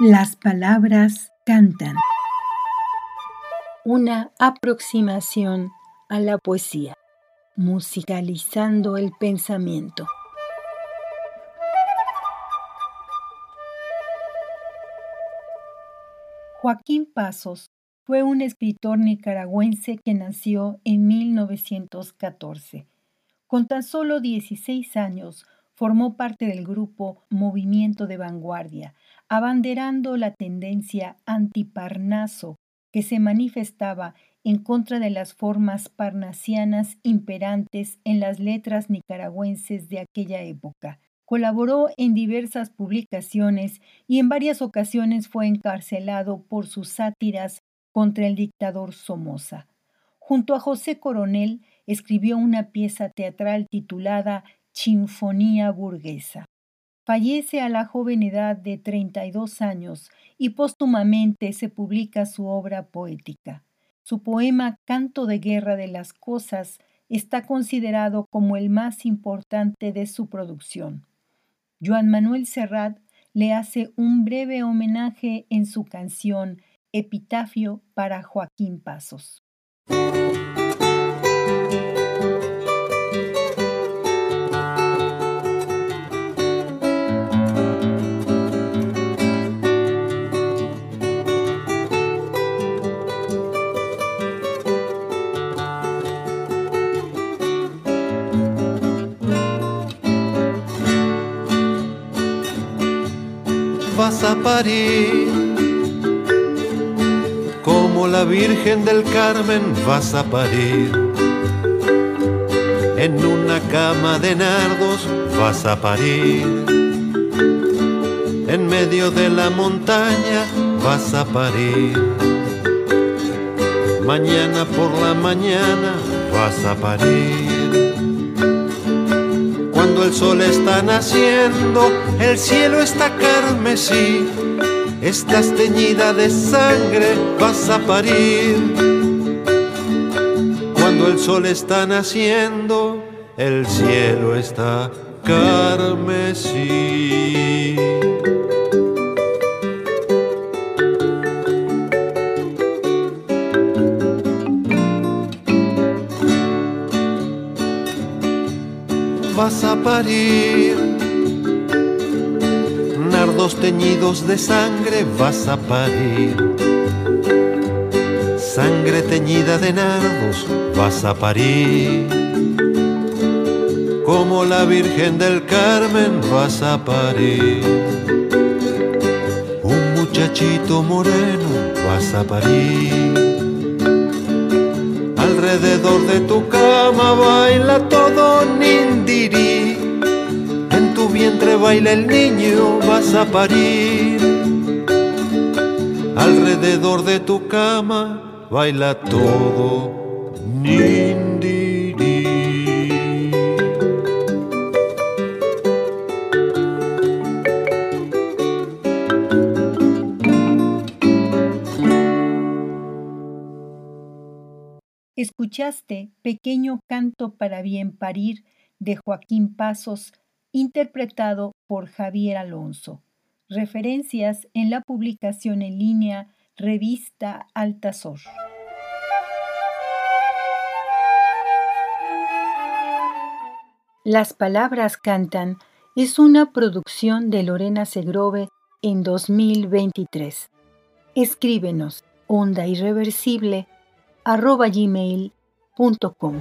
Las palabras cantan. Una aproximación a la poesía, musicalizando el pensamiento. Joaquín Pasos fue un escritor nicaragüense que nació en 1914. Con tan solo 16 años formó parte del grupo Movimiento de Vanguardia, abanderando la tendencia antiparnaso que se manifestaba en contra de las formas parnasianas imperantes en las letras nicaragüenses de aquella época. Colaboró en diversas publicaciones y en varias ocasiones fue encarcelado por sus sátiras contra el dictador Somoza. Junto a José Coronel escribió una pieza teatral titulada Chinfonía burguesa. Fallece a la joven edad de 32 años y póstumamente se publica su obra poética. Su poema Canto de Guerra de las Cosas está considerado como el más importante de su producción. Joan Manuel Serrat le hace un breve homenaje en su canción Epitafio para Joaquín Pasos. Vas a parir. Como la Virgen del Carmen vas a parir. En una cama de nardos vas a parir. En medio de la montaña vas a parir. Mañana por la mañana vas a parir el sol está naciendo, el cielo está carmesí, estás teñida de sangre, vas a parir. Cuando el sol está naciendo, el cielo está carmesí. Vas a parir. Nardos teñidos de sangre vas a parir. Sangre teñida de nardos vas a parir. Como la Virgen del Carmen vas a parir. Un muchachito moreno vas a parir alrededor de tu cama baila baila el niño, vas a parir. Alrededor de tu cama baila todo nindiri. Escuchaste Pequeño Canto para Bien Parir de Joaquín Pasos, interpretado por Javier Alonso. Referencias en la publicación en línea Revista Altazor. Las palabras cantan es una producción de Lorena Segrove en 2023. Escríbenos onda irreversible arroba gmail.com.